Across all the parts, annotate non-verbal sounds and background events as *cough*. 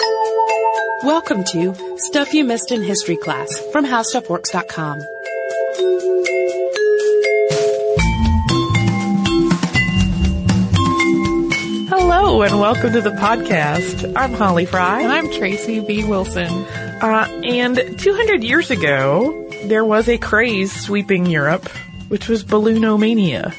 Welcome to Stuff You Missed in History class from HowStuffWorks.com. Hello and welcome to the podcast. I'm Holly Fry. And I'm Tracy V. Wilson. Uh, and 200 years ago, there was a craze sweeping Europe, which was balloonomania.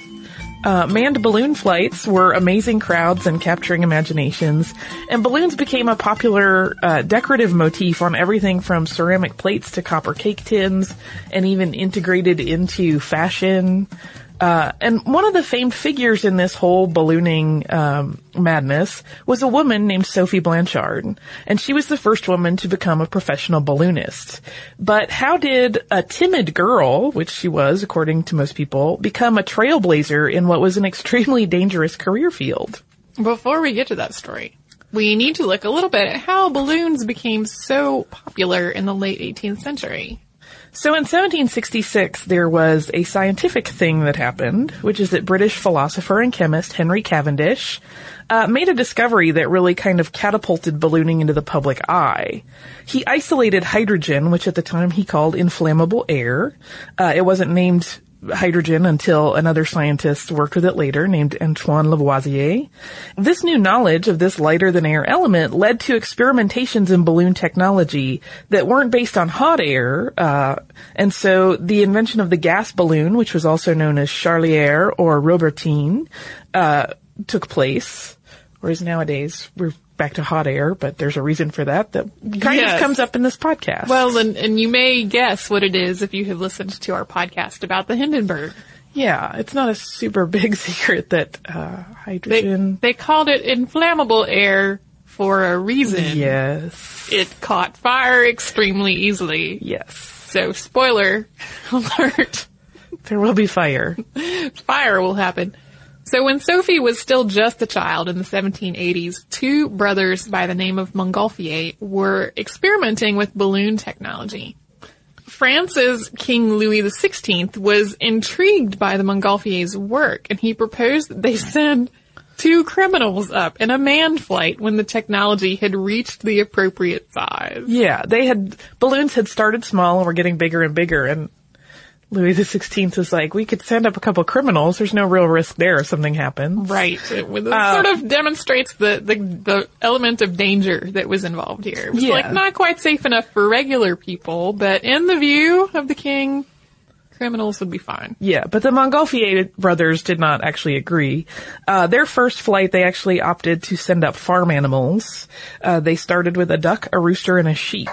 Uh, manned balloon flights were amazing crowds and capturing imaginations, and balloons became a popular uh, decorative motif on everything from ceramic plates to copper cake tins, and even integrated into fashion. Uh, and one of the famed figures in this whole ballooning um, madness was a woman named Sophie Blanchard, and she was the first woman to become a professional balloonist. But how did a timid girl, which she was according to most people, become a trailblazer in what was an *laughs* extremely dangerous career field? Before we get to that story, we need to look a little bit at how balloons became so popular in the late 18th century. So in 1766, there was a scientific thing that happened, which is that British philosopher and chemist Henry Cavendish uh, made a discovery that really kind of catapulted ballooning into the public eye. He isolated hydrogen, which at the time he called inflammable air. Uh, it wasn't named hydrogen until another scientist worked with it later named Antoine Lavoisier. This new knowledge of this lighter than air element led to experimentations in balloon technology that weren't based on hot air, uh, and so the invention of the gas balloon, which was also known as Charlier or Robertine, uh, took place. Whereas nowadays we're back to hot air, but there's a reason for that that kind Yes. of comes up in this podcast. Well, and, and you may guess what it is if you have listened to our podcast about the Hindenburg. yeah, it's not a super *laughs* big secret that uh, They, hydrogen. they called it inflammable air for a reason. yes. It caught fire extremely easily. Yes. So, spoiler *laughs* alert, There will be fire. fire will happen. So when Sophie was still just a child in the 1780s, two brothers by the name of Montgolfier were experimenting with balloon technology. France's King Louis XVI was intrigued by the Montgolfiers' work, and he proposed that they send two criminals up in a manned flight when the technology had reached the appropriate size. Yeah, they had, balloons had started small and were getting bigger and bigger and Louis the Sixteenth was like, we could send up a couple criminals. There's no real risk there if something happens. Right. It, was- it Uh, sort of demonstrates the, the, the element of danger that was involved here. It was Yeah. like not quite safe enough for regular people, but in the view of the king, criminals would be fine. Yeah, but the Montgolfier brothers did not actually agree. Uh, their first flight, they actually opted to send up farm animals. Uh, they started with a duck, a rooster, and a sheep.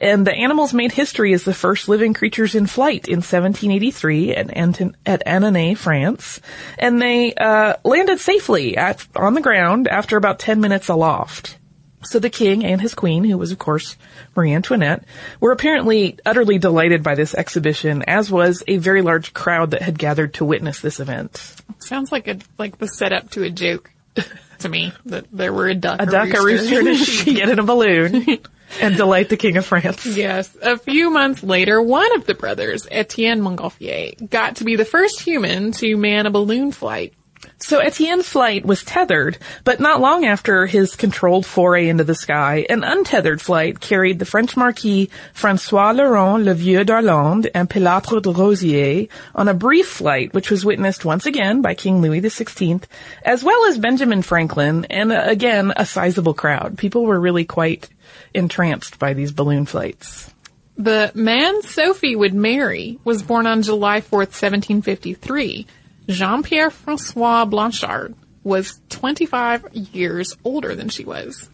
And the animals made history as the first living creatures in flight in 1783 at, Anton- at Annonay, France. And they uh, landed safely at, on the ground after about 10 minutes aloft. So the king and his queen, who was of course Marie Antoinette, were apparently utterly delighted by this exhibition, as was a very large crowd that had gathered to witness this event. Sounds like a like the setup to a joke *laughs* to me that there were a duck, A duck, a rooster, and a *laughs* sheep in a balloon, and delight the king of France. Yes. A few months later, one of the brothers, Etienne Montgolfier, got to be the first human to man a balloon flight. So Etienne's flight was tethered, but not long after his controlled foray into the sky, an untethered flight carried the French Marquis François Laurent Le Vieux d'Arlande and Pilâtre de Rozier on a brief flight, which was witnessed once again by King Louis XVI, as well as Benjamin Franklin, and uh, again, a sizable crowd. People were really quite entranced by these balloon flights. The man Sophie would marry was born on July 4th, 1753. Jean-Pierre Francois Blanchard was 25 years older than she was.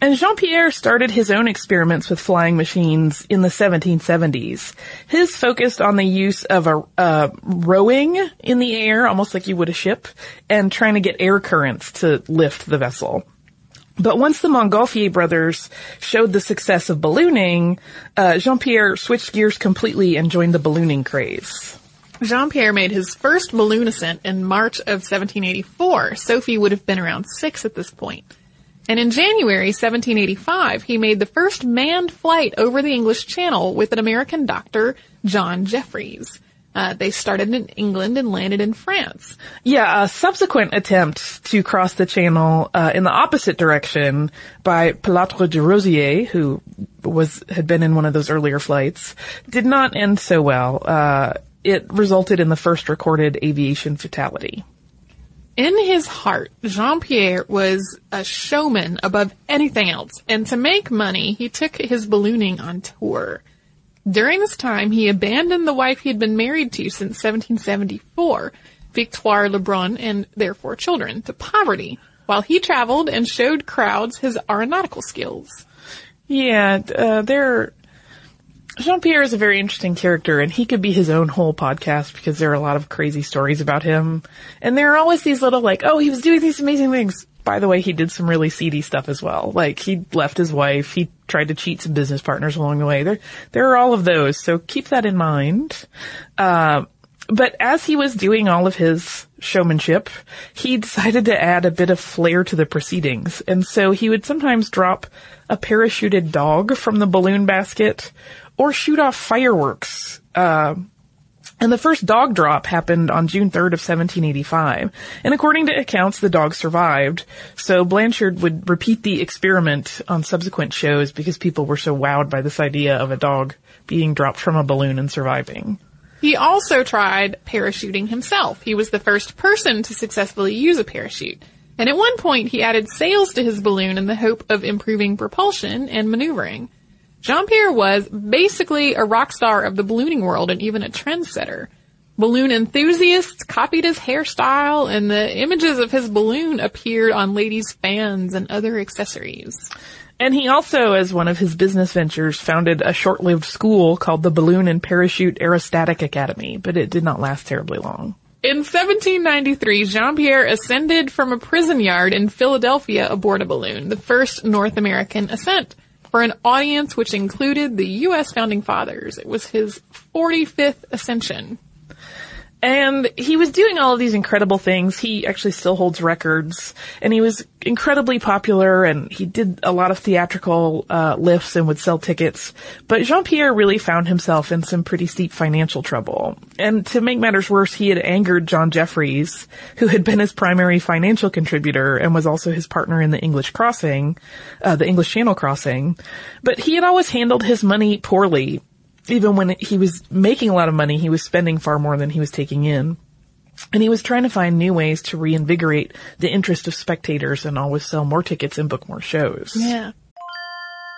And Jean-Pierre started his own experiments with flying machines in the 1770s. His focused on the use of a uh, rowing in the air, almost like you would a ship, and trying to get air currents to lift the vessel. But once the Montgolfier brothers showed the success of ballooning, uh, Jean-Pierre switched gears completely and joined the ballooning craze. Jean-Pierre made his first balloon ascent in March of 1784. Sophie would have been around six at this point. And in January 1785, he made the first manned flight over the English Channel with an American doctor, John Jeffries. Uh, they started in England and landed in France. Yeah, a subsequent attempt to cross the channel uh, in the opposite direction by Pilâtre de Rozier, who was had been in one of those earlier flights, did not end so well. Uh, it resulted in the first recorded aviation fatality. In his heart, Jean-Pierre was a showman above anything else, and to make money, he took his ballooning on tour. During this time, he abandoned the wife he had been married to since 1774, Victoire Lebrun, and their four children, to poverty, while he traveled and showed crowds his aeronautical skills. Yeah, uh, there. Jean-Pierre is a very interesting character and he could be his own whole podcast because there are a lot of crazy stories about him. And there are always these little like, oh, he was doing these amazing things. By the way, he did some really seedy stuff as well. Like he left his wife, he tried to cheat some business partners along the way. There, there are all of those. So keep that in mind. Uh, but as he was doing all of his showmanship, he decided to add a bit of flair to the proceedings. And so he would sometimes drop a parachuted dog from the balloon basket or shoot off fireworks. Uh, and the first dog drop happened on June 3rd of 1785. And according to accounts, the dog survived. So Blanchard would repeat the experiment on subsequent shows because people were so wowed by this idea of a dog being dropped from a balloon and surviving. He also tried parachuting himself. He was the first person to successfully use a parachute. And at one point, he added sails to his balloon in the hope of improving propulsion and maneuvering. Jean-Pierre was basically a rock star of the ballooning world and even a trendsetter. Balloon enthusiasts copied his hairstyle and the images of his balloon appeared on ladies' fans and other accessories. And he also, as one of his business ventures, founded a short-lived school called the Balloon and Parachute Aerostatic Academy, but it did not last terribly long. In 1793, Jean-Pierre ascended from a prison yard in Philadelphia aboard a balloon, the first North American ascent for an audience which included the U.S. founding fathers. It was his 45th ascension. And he was doing all of these incredible things. He actually still holds records, and he was incredibly popular. And he did a lot of theatrical uh, lifts and would sell tickets. But Jean Pierre really found himself in some pretty steep financial trouble. And to make matters worse, he had angered John Jeffries, who had been his primary financial contributor and was also his partner in the English crossing, uh, the English Channel crossing. But he had always handled his money poorly even when he was making a lot of money, he was spending far more than he was taking in. And he was trying to find new ways to reinvigorate the interest of spectators and always sell more tickets and book more shows. Yeah.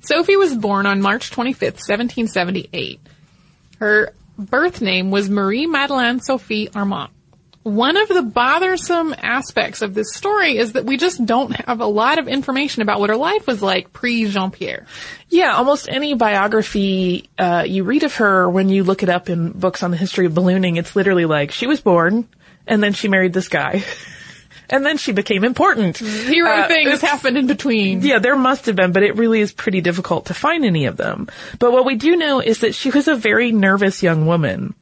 Sophie was born on March 25th, 1778. Her birth name was Marie Madeleine Sophie Armand. One of the bothersome aspects of this story is that we just don't have a lot of information about what her life was like pre Jean Pierre. Yeah, almost any biography uh, you read of her, when you look it up in books on the history of ballooning, it's literally like she was born and then she married this guy. *laughs* and then she became important. Hero uh, things happened in between. Yeah, there must have been, but it really is pretty difficult to find any of them. But what we do know is that she was a very nervous young woman.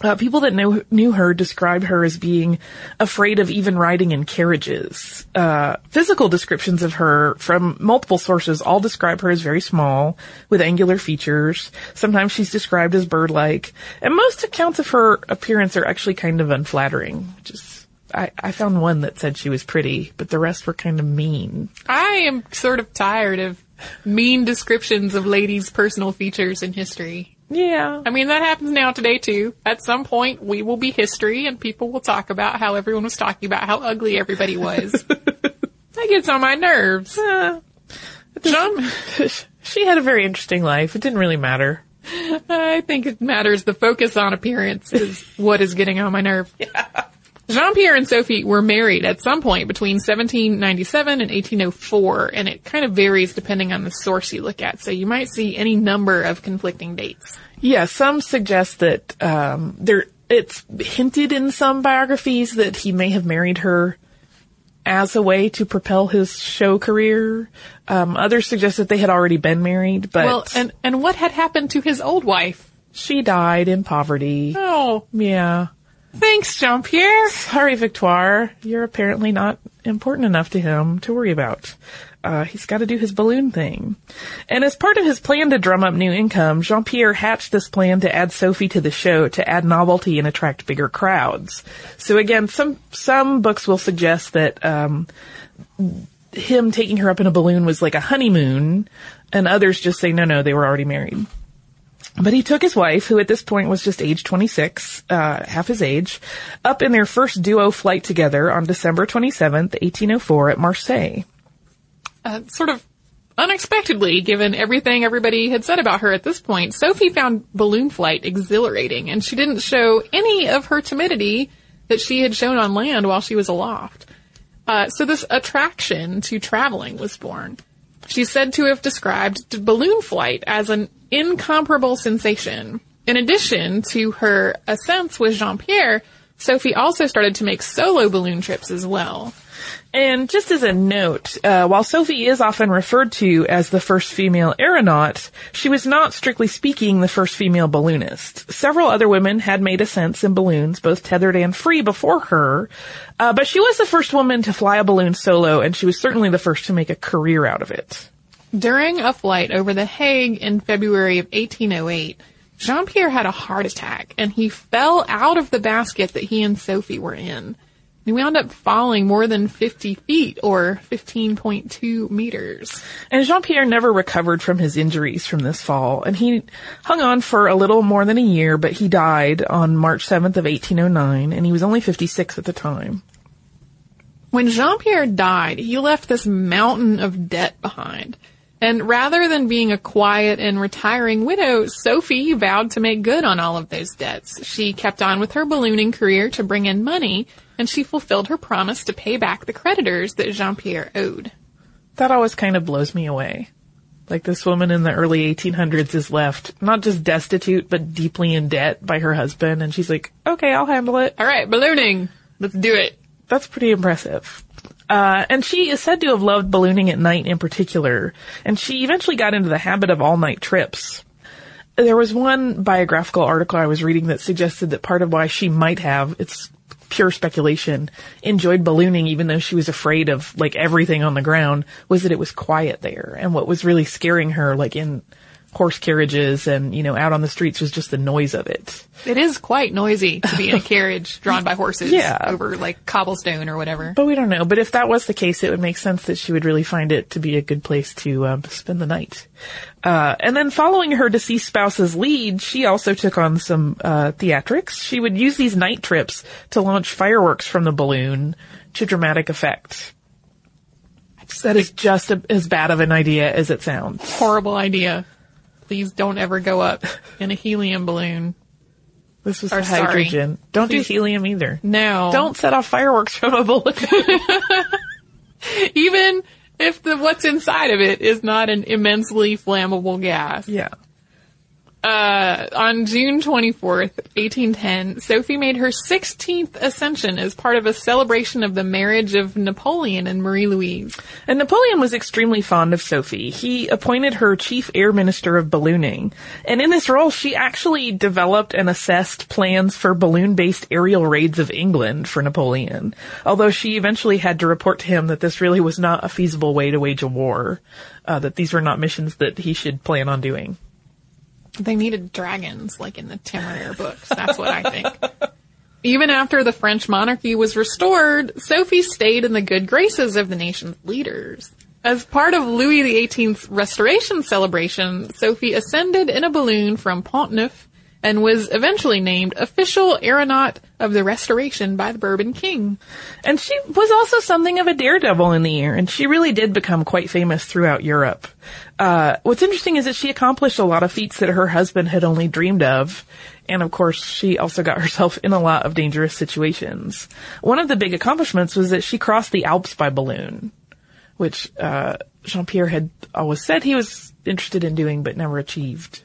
Uh, people that know, knew her describe her as being afraid of even riding in carriages. Uh, physical descriptions of her from multiple sources all describe her as very small, with angular features. Sometimes she's described as bird-like, and most accounts of her appearance are actually kind of unflattering, which is I, I found one that said she was pretty, but the rest were kind of mean. I am sort of tired of mean descriptions of ladies' personal features in history. Yeah. I mean, that happens now today too. At some point, we will be history and people will talk about how everyone was talking about how ugly everybody was. *laughs* that gets on my nerves. Uh, Jean, *laughs* she had a very interesting life. It didn't really matter. I think it matters. The focus on appearance is what is getting on my nerve. *laughs* Jean-Pierre and Sophie were married at some point between 1797 and 1804, and it kind of varies depending on the source you look at. So you might see any number of conflicting dates. Yeah, some suggest that um, there. It's hinted in some biographies that he may have married her as a way to propel his show career. Um, others suggest that they had already been married, but Well, and, and what had happened to his old wife? she died in poverty. Oh, Yeah. Thanks, Jean-Pierre. Sorry, Victoire. You're apparently not important enough to him to worry about. Uh, he's got to do his balloon thing. And as part of his plan to drum up new income, Jean-Pierre hatched this plan to add Sophie to the show to add novelty and attract bigger crowds. So again, some, some books will suggest that, um, him taking her up in a balloon was like a honeymoon, and others just say, no, no, they were already married. But he took his wife, who at this point was just age 26, uh, half his age, up in their first duo flight together on December 27th, 1804 at Marseille. uh, sort of unexpectedly, given everything everybody had said about her at this point, Sophie found balloon flight exhilarating, and she didn't show any of her timidity that she had shown on land while she was aloft. Uh, so this attraction to traveling was born. She's said to have described balloon flight as an incomparable sensation. In addition to her ascents with Jean-Pierre, Sophie also started to make solo balloon trips as well. And just as a note, uh, while Sophie is often referred to as the first female aeronaut, she was not strictly speaking the first female balloonist. Several other women had made ascents in balloons, both tethered and free, before her, uh, but she was the first woman to fly a balloon solo, and she was certainly the first to make a career out of it. During a flight over The Hague in February of 1808, Jean-Pierre had a heart attack and he fell out of the basket that he and Sophie were in. He wound up falling more than 50 feet or 15.2 meters. And Jean-Pierre never recovered from his injuries from this fall, and he hung on for a little more than a year, but he died on March 7th of 1809, and he was only 56 at the time. When Jean-Pierre died, he left this mountain of debt behind. And rather than being a quiet and retiring widow, Sophie vowed to make good on all of those debts. She kept on with her ballooning career to bring in money, and she fulfilled her promise to pay back the creditors that Jean-Pierre owed. That always kind of blows me away. Like this woman in the early 1800s is left not just destitute, but deeply in debt by her husband, and she's like, okay, I'll handle it. All right, ballooning. Let's do it. That's pretty impressive. Uh, and she is said to have loved ballooning at night in particular, and she eventually got into the habit of all-night trips. There was one biographical article I was reading that suggested that part of why she might have, it's pure speculation, enjoyed ballooning even though she was afraid of like everything on the ground, was that it was quiet there. And what was really scaring her, like in horse carriages and, you know, out on the streets was just the noise of it. It is quite noisy to be in a *laughs* carriage drawn by horses Yeah. over like cobblestone or whatever. But we don't know. But if that was the case, it would make sense that she would really find it to be a good place to um, spend the night. Uh, and then following her deceased spouse's lead, she also took on some uh, theatrics. She would use these night trips to launch fireworks from the balloon to dramatic effect. That is just a, as bad of an idea as it sounds. Horrible idea. Please don't ever go up in a helium balloon. This was Or sorry. hydrogen. Don't Please. do helium either. No. Don't set off fireworks from a balloon. *laughs* Even if the what's inside of it is not an immensely flammable gas. yeah. Uh, on June 24th, 1810, Sophie made her 16th ascension as part of a celebration of the marriage of Napoleon and Marie Louise. And Napoleon was extremely fond of Sophie. He appointed her chief air minister of ballooning. And in this role, she actually developed and assessed plans for balloon-based aerial raids of England for Napoleon. Although she eventually had to report to him that this really was not a feasible way to wage a war. Uh, that these were not missions that he should plan on doing. They needed dragons, like in the Temeraire books. That's what I think. Even after the French monarchy was restored, Sophie stayed in the good graces of the nation's leaders. As part of Louis XVIII's restoration celebration, Sophie ascended in a balloon from Pont Neuf and was eventually named official aeronaut of the restoration by the Bourbon King. And she was also something of a daredevil in the air, and she really did become quite famous throughout Europe. Uh, what's interesting is that she accomplished a lot of feats that her husband had only dreamed of. And of course, she also got *laughs* herself in a lot of dangerous situations. One of the big accomplishments was that she crossed the Alps by balloon, which, uh, Jean-Pierre had always said he was interested in doing but never achieved.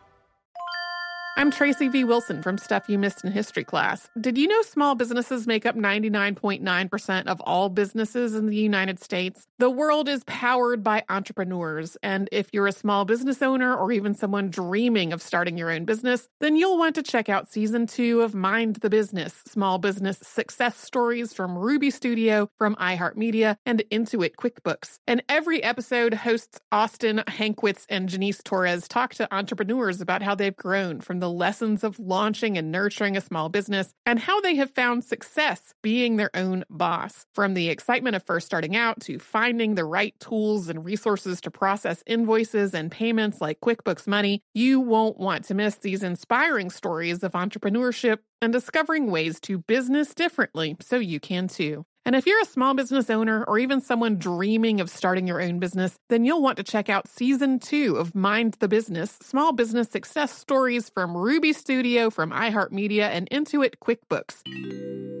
I'm Tracy V. Wilson from Stuff You Missed in History class. Did you know small businesses make up 99.9% of all businesses in the United States? The world is powered by entrepreneurs, and if you're a small business owner or even someone dreaming of starting your own business, then you'll want to check out season two of Mind the Business Small Business Success Stories from Ruby Studio, from iHeartMedia, and Intuit QuickBooks. And every episode, hosts Austin Hankwitz and Janice Torres talk to entrepreneurs about how they've grown from the lessons of launching and nurturing a small business and how they have found success being their own boss. From the excitement of first starting out to finding the right tools and resources to process invoices and payments like QuickBooks Money, you won't want to miss these inspiring stories of entrepreneurship and discovering ways to business differently so you can too. And if you're a small business owner or even someone dreaming of starting your own business, then you'll want to check out season two of Mind the Business Small Business Success Stories from Ruby Studio, from iHeartMedia, and Intuit QuickBooks.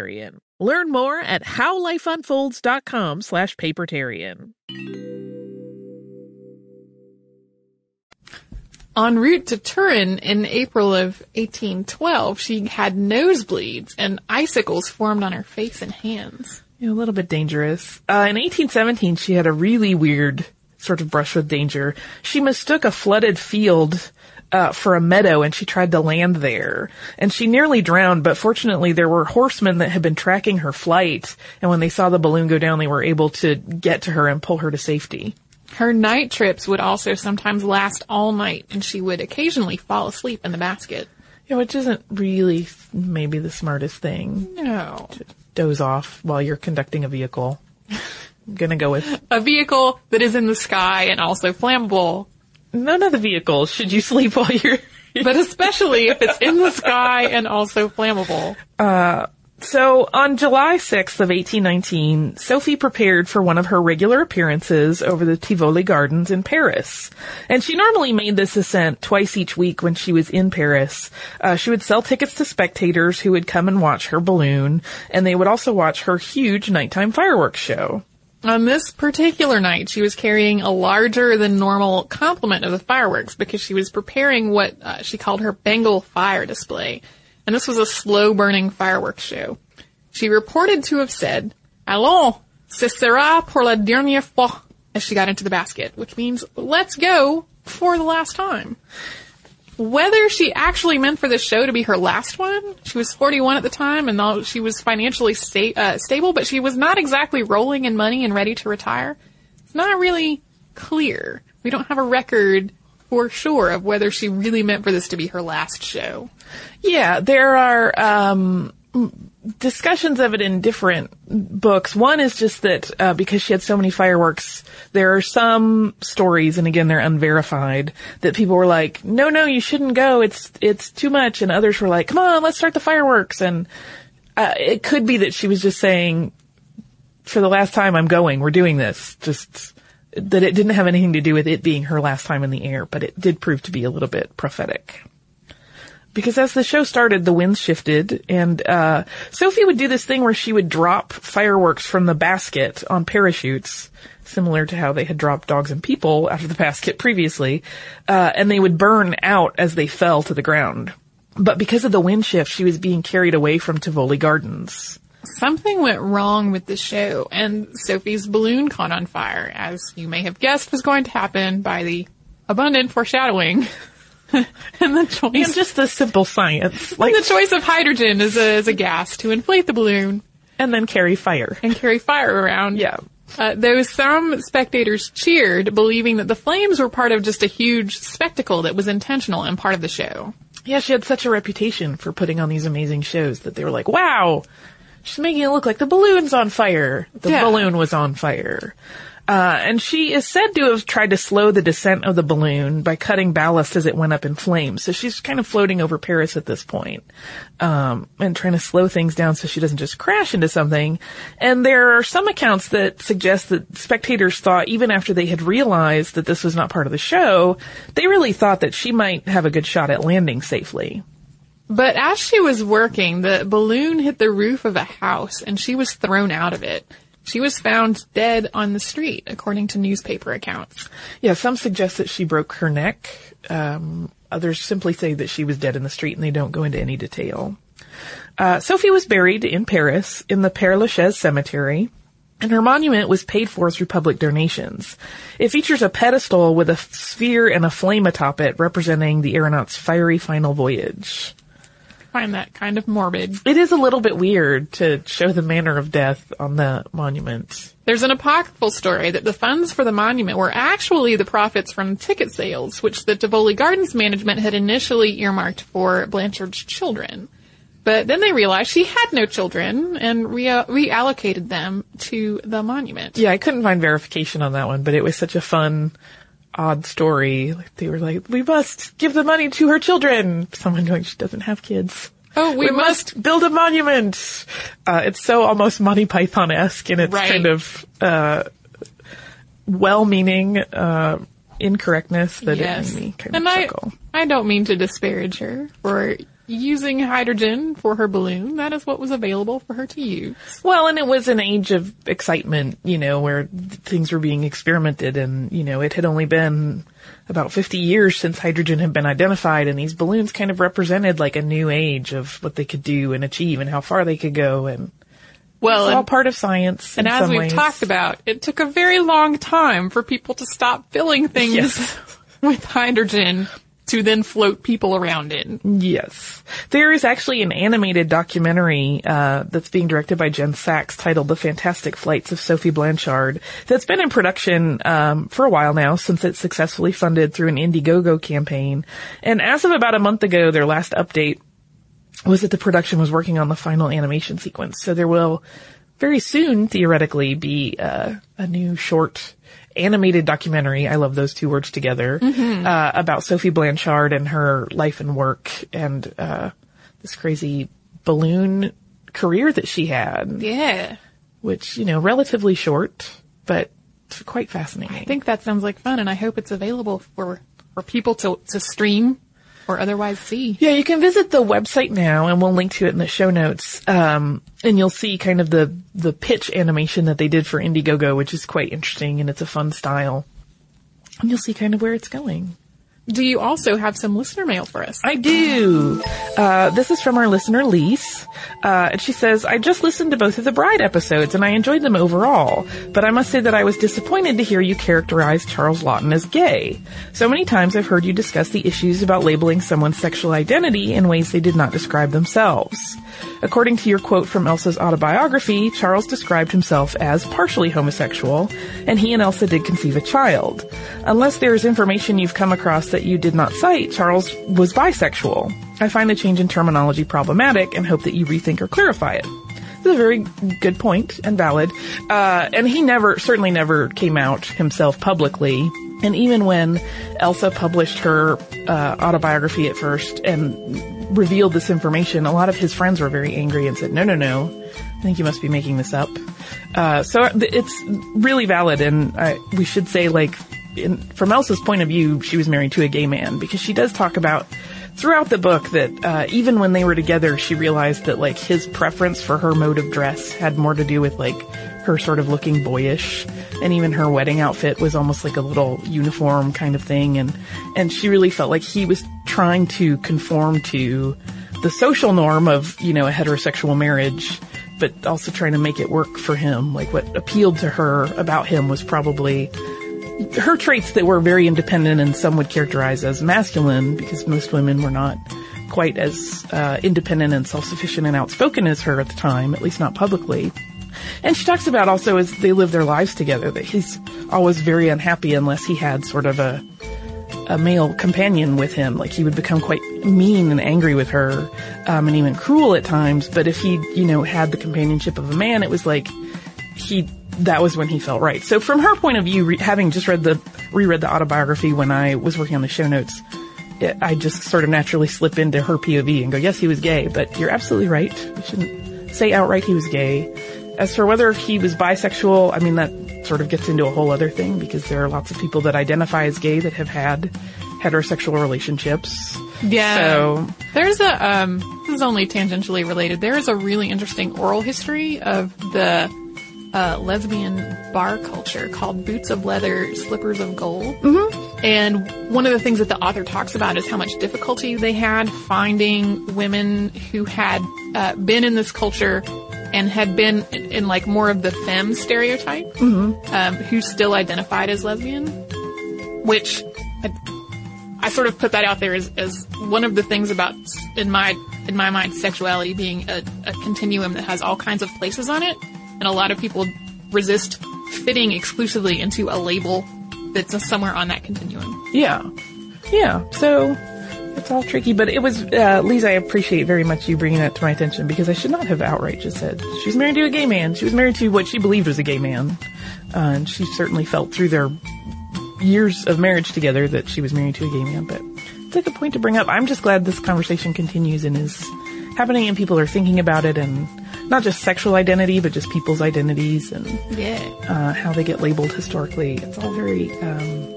Learn more at howlifeunfolds.com slash papertarian. En route to Turin in April of 1812, she had nosebleeds and icicles formed on her face and hands. Yeah, a little bit dangerous. Uh, in 1817, she had a really weird sort of brush with danger. She mistook a flooded field uh, for a meadow and she tried to land there. And she nearly drowned, but fortunately there were horsemen that had been tracking her flight. And when they saw the balloon go down, they were able to get to her and pull her to safety. Her night trips would also sometimes last all night and she would occasionally fall asleep in the basket. Yeah, which isn't really maybe the smartest thing. No. Doze off while you're conducting a vehicle. I'm *laughs* gonna go with A vehicle that is in the sky and also flammable, none of the vehicles should you sleep while you're. *laughs* but especially if it's in the sky and also flammable. So on July 6th of 1819, Sophie prepared for one of her regular appearances over the Tivoli Gardens in Paris. And she normally made this ascent twice each week when she was in Paris. Uh, she would sell tickets to spectators who would come and watch her balloon, and they would also watch her huge nighttime fireworks show. On this particular night, she was carrying a larger than normal complement of the fireworks because she was preparing what uh, she called her Bengal fire display. And this was a slow burning fireworks show. She reported to have said, Allons, ce sera pour la dernière fois, as she got into the basket, which means, let's go for the last time. Whether she actually meant for this show to be her last one, she was 41 at the time and she was financially sta- uh, stable, but she was not exactly rolling in money and ready to retire. It's not really clear. We don't have a record for sure of whether she really meant for this to be her last show. Yeah, there are um, discussions of it in different books. One is just that uh, because she had so many fireworks, there are some stories, and again they're unverified, that people were like, "No, no, you shouldn't go. It's it's too much," and others were like, "Come on, let's start the fireworks." And uh, it could be that she was just saying, "For the last time, I'm going. We're doing this." Just that it didn't have anything to do with it being her last time in the air, but it did prove to be a little bit prophetic because as the show started, the winds shifted, and uh, Sophie would do this thing where she would drop fireworks from the basket on parachutes, similar to how they had dropped dogs and people out of the basket previously, uh, and they would burn out as they fell to the ground. But because of the wind shift, she was being carried away from Tivoli Gardens. Something went wrong with the show, and Sophie's balloon caught on fire, as you may have guessed was going to happen by the abundant foreshadowing. *laughs* *laughs* and the choice And just the simple science, like, and the choice of hydrogen as a, as a gas to inflate the balloon and then carry fire. and carry fire around. Yeah. Uh, though some spectators cheered, believing that the flames were part of just a huge spectacle that was intentional and part of the show. Yeah, she had such a reputation for putting on these amazing shows that they were like, wow, she's making it look like the balloon's on fire. The Yeah. balloon was on fire. Uh, and she is said to have tried to slow the descent of the balloon by cutting ballast as it went up in flames. So she's kind of floating over Paris at this point, um, and trying to slow things down so she doesn't just crash into something. And there are some accounts that suggest that spectators thought, even after they had realized that this was not part of the show, they really thought that she might have a good shot at landing safely. But as she was working, the balloon hit the roof of a house and she was thrown out of it. She was found dead on the street, according to newspaper accounts. Yeah, some suggest that she broke her neck. Um, others simply say that she was dead in the street and they don't go into any detail. Uh, Sophie was buried in Paris in the Père Lachaise cemetery. And her monument was paid for through public donations. It features a pedestal with a sphere and a flame atop it representing the aeronaut's fiery final voyage. Find that kind of morbid. It is a little bit weird to show the manner of death on the monument. There's an apocryphal story that the funds for the monument were actually the profits from ticket sales, which the Tivoli Gardens management had initially earmarked for Blanchard's children. But then they realized she had no children and rea- reallocated them to the monument. Yeah, I couldn't find verification on that one, but it was such a fun, odd story. Like they were like, "We must give the money to her children." Someone going, "She doesn't have kids." Oh, we, We, must build a monument. Uh, it's so almost Monty Python esque in its Right. kind of uh, well-meaning uh, incorrectness that Yes. it made me kind and of I, chuckle. I don't mean to disparage her for using hydrogen for her balloon. That is what was available for her to use. Well, and it was an age of excitement, you know, where things were being experimented and, you know, it had only been about 50 years since hydrogen had been identified and these balloons kind of represented like a new age of what they could do and achieve and how far they could go and Well, it's all part of science. and as we've ways. talked about, it took a very long time for people to stop filling things Yes. *laughs* with hydrogen to then float people around in. Yes. There is actually an animated documentary uh, that's being directed by Jen Sachs titled The Fantastic Flights of Sophie Blanchard that's been in production um, for a while now since it successfully funded through an Indiegogo campaign. And as of about a month ago, their last update was that the production was working on the final animation sequence. So there will very soon, theoretically, be uh, a new short animated documentary. I love those two words together Mm-hmm. uh, about Sophie Blanchard and her life and work and uh, this crazy balloon career that she had, Yeah. which you know, relatively short, but quite fascinating. I think that sounds like fun and I hope it's available for, for people to, to stream or otherwise see. Yeah, you can visit the website now, and we'll link to it in the show notes. Um, and you'll see kind of the the pitch animation that they did for Indiegogo, which is quite interesting, and it's a fun style. And you'll see kind of where it's going. Do you also have some listener mail for us? I do. Uh, this is from our listener Lise, uh, and she says, "I just listened to both of the Bride episodes, and I enjoyed them overall. But I must say that I was disappointed to hear you characterize Charles Laughton as gay. So many times I've heard you discuss the issues about labeling someone's sexual identity in ways they did not describe themselves. According to your quote from Elsa's autobiography, Charles described himself as partially homosexual, and he and Elsa did conceive a child. Unless there is information you've come across that you did not cite, Charles was bisexual. I find the change in terminology problematic and hope that you rethink or clarify it. This is a very good point and valid. Uh, and he never, certainly never came out himself publicly. And even when Elsa published her uh, autobiography at first and revealed this information, a lot of his friends were very angry and said, "No, no, no, I think you must be making this up." Uh, so it's really valid, and I, we should say, like, in, from Elsa's point of view, she was married to a gay man because she does talk about throughout the book that uh, even when they were together, she realized that like his preference for her mode of dress had more to do with like her sort of looking boyish, and even her wedding outfit was almost like a little uniform kind of thing, and and she really felt like he was trying to conform to the social norm of you know a heterosexual marriage. But also trying to make it work for him. Like what appealed to her about him was probably her traits that were very independent and some would characterize as masculine because most women were not quite as uh, independent and self-sufficient and outspoken as her at the time, at least not publicly. And she talks about also as they live their lives together that he's always very unhappy unless he had sort of a a male companion with him. Like he would become quite mean and angry with her, um, and even cruel at times. But if he, you know, had the companionship of a man, it was like he that was when he felt right. So from her point of view, re- having just read the reread the autobiography when I was working on the show notes, I just sort of naturally slip into her POV and go, yes, he was gay. But you're absolutely right. We shouldn't say outright he was gay. As for whether he was bisexual, I mean that sort of gets into a whole other thing because there are lots of people that identify as gay that have had heterosexual relationships. Yeah. So There's a, um, this is only tangentially related. There is a really interesting oral history of the uh, lesbian bar culture called Boots of Leather, Slippers of Gold. Mm-hmm. And one of the things that the author talks about is how much difficulty they had finding women who had uh, been in this culture and had been in, in like more of the femme stereotype, um, who still identified as lesbian, which I, I sort of put that out there as, as one of the things about, in my in my mind, sexuality being a, a continuum that has all kinds of places on it, and a lot of people resist fitting exclusively into a label that's somewhere on that continuum. Yeah. Yeah. So it's all tricky, but it was, uh, Lisa, I appreciate very much you bringing that to my attention because I should not have outright just said she's married to a gay man. She was married to what she believed was a gay man. Uh, and she certainly felt through their years of marriage together that she was married to a gay man, but it's a good point to bring up. I'm just glad this conversation continues and is happening and people are thinking about it and not just sexual identity, but just people's identities and Yeah. uh, how they get labeled historically. It's all very um,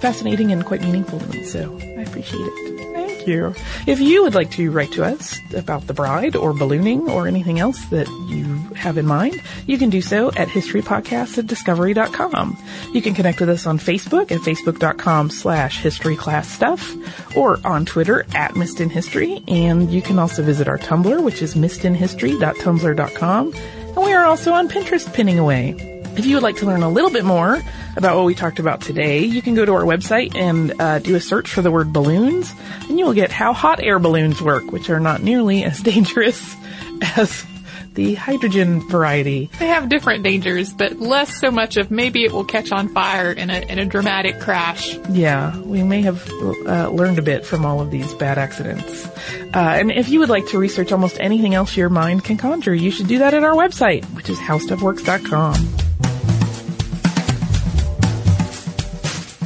fascinating and quite meaningful to me, so I appreciate it. You. If you would like to write to us about the bride or ballooning or anything else that you have in mind, you can do so at historypodcast at discovery.com. You can connect with us on Facebook at facebook.com slash historyclassstuff or on Twitter at missedinhistory. And you can also visit our Tumblr, which is missedinhistory.tumblr.com. And we are also on Pinterest pinning away. If you would like to learn a little bit more about what we talked about today, you can go to our website and uh, do a search for the word balloons, and you will get how hot air balloons work, which are not nearly as *laughs* dangerous as the hydrogen variety. They have different dangers, but less so much of maybe it will catch on fire in a, in a dramatic crash. Yeah, we may have uh, learned a bit from all of these bad accidents. Uh, and if you would like to research almost anything else your mind can conjure, you should do that at our website, which is howstuffworks.com.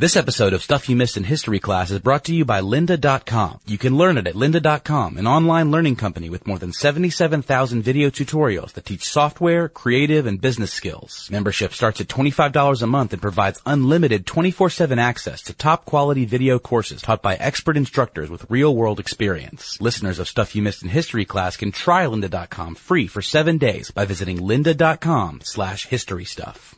This episode of Stuff You Missed in History class is brought to you by lynda.com. You can learn it at lynda.com, an online learning company with more than 77,000 video tutorials that teach software, creative, and business skills. Membership starts at $25 a month and provides unlimited 24-7 access to top quality video courses taught by expert instructors with real world experience. Listeners of Stuff You Missed in History class can try lynda.com free for seven days by visiting lynda.com slash history stuff.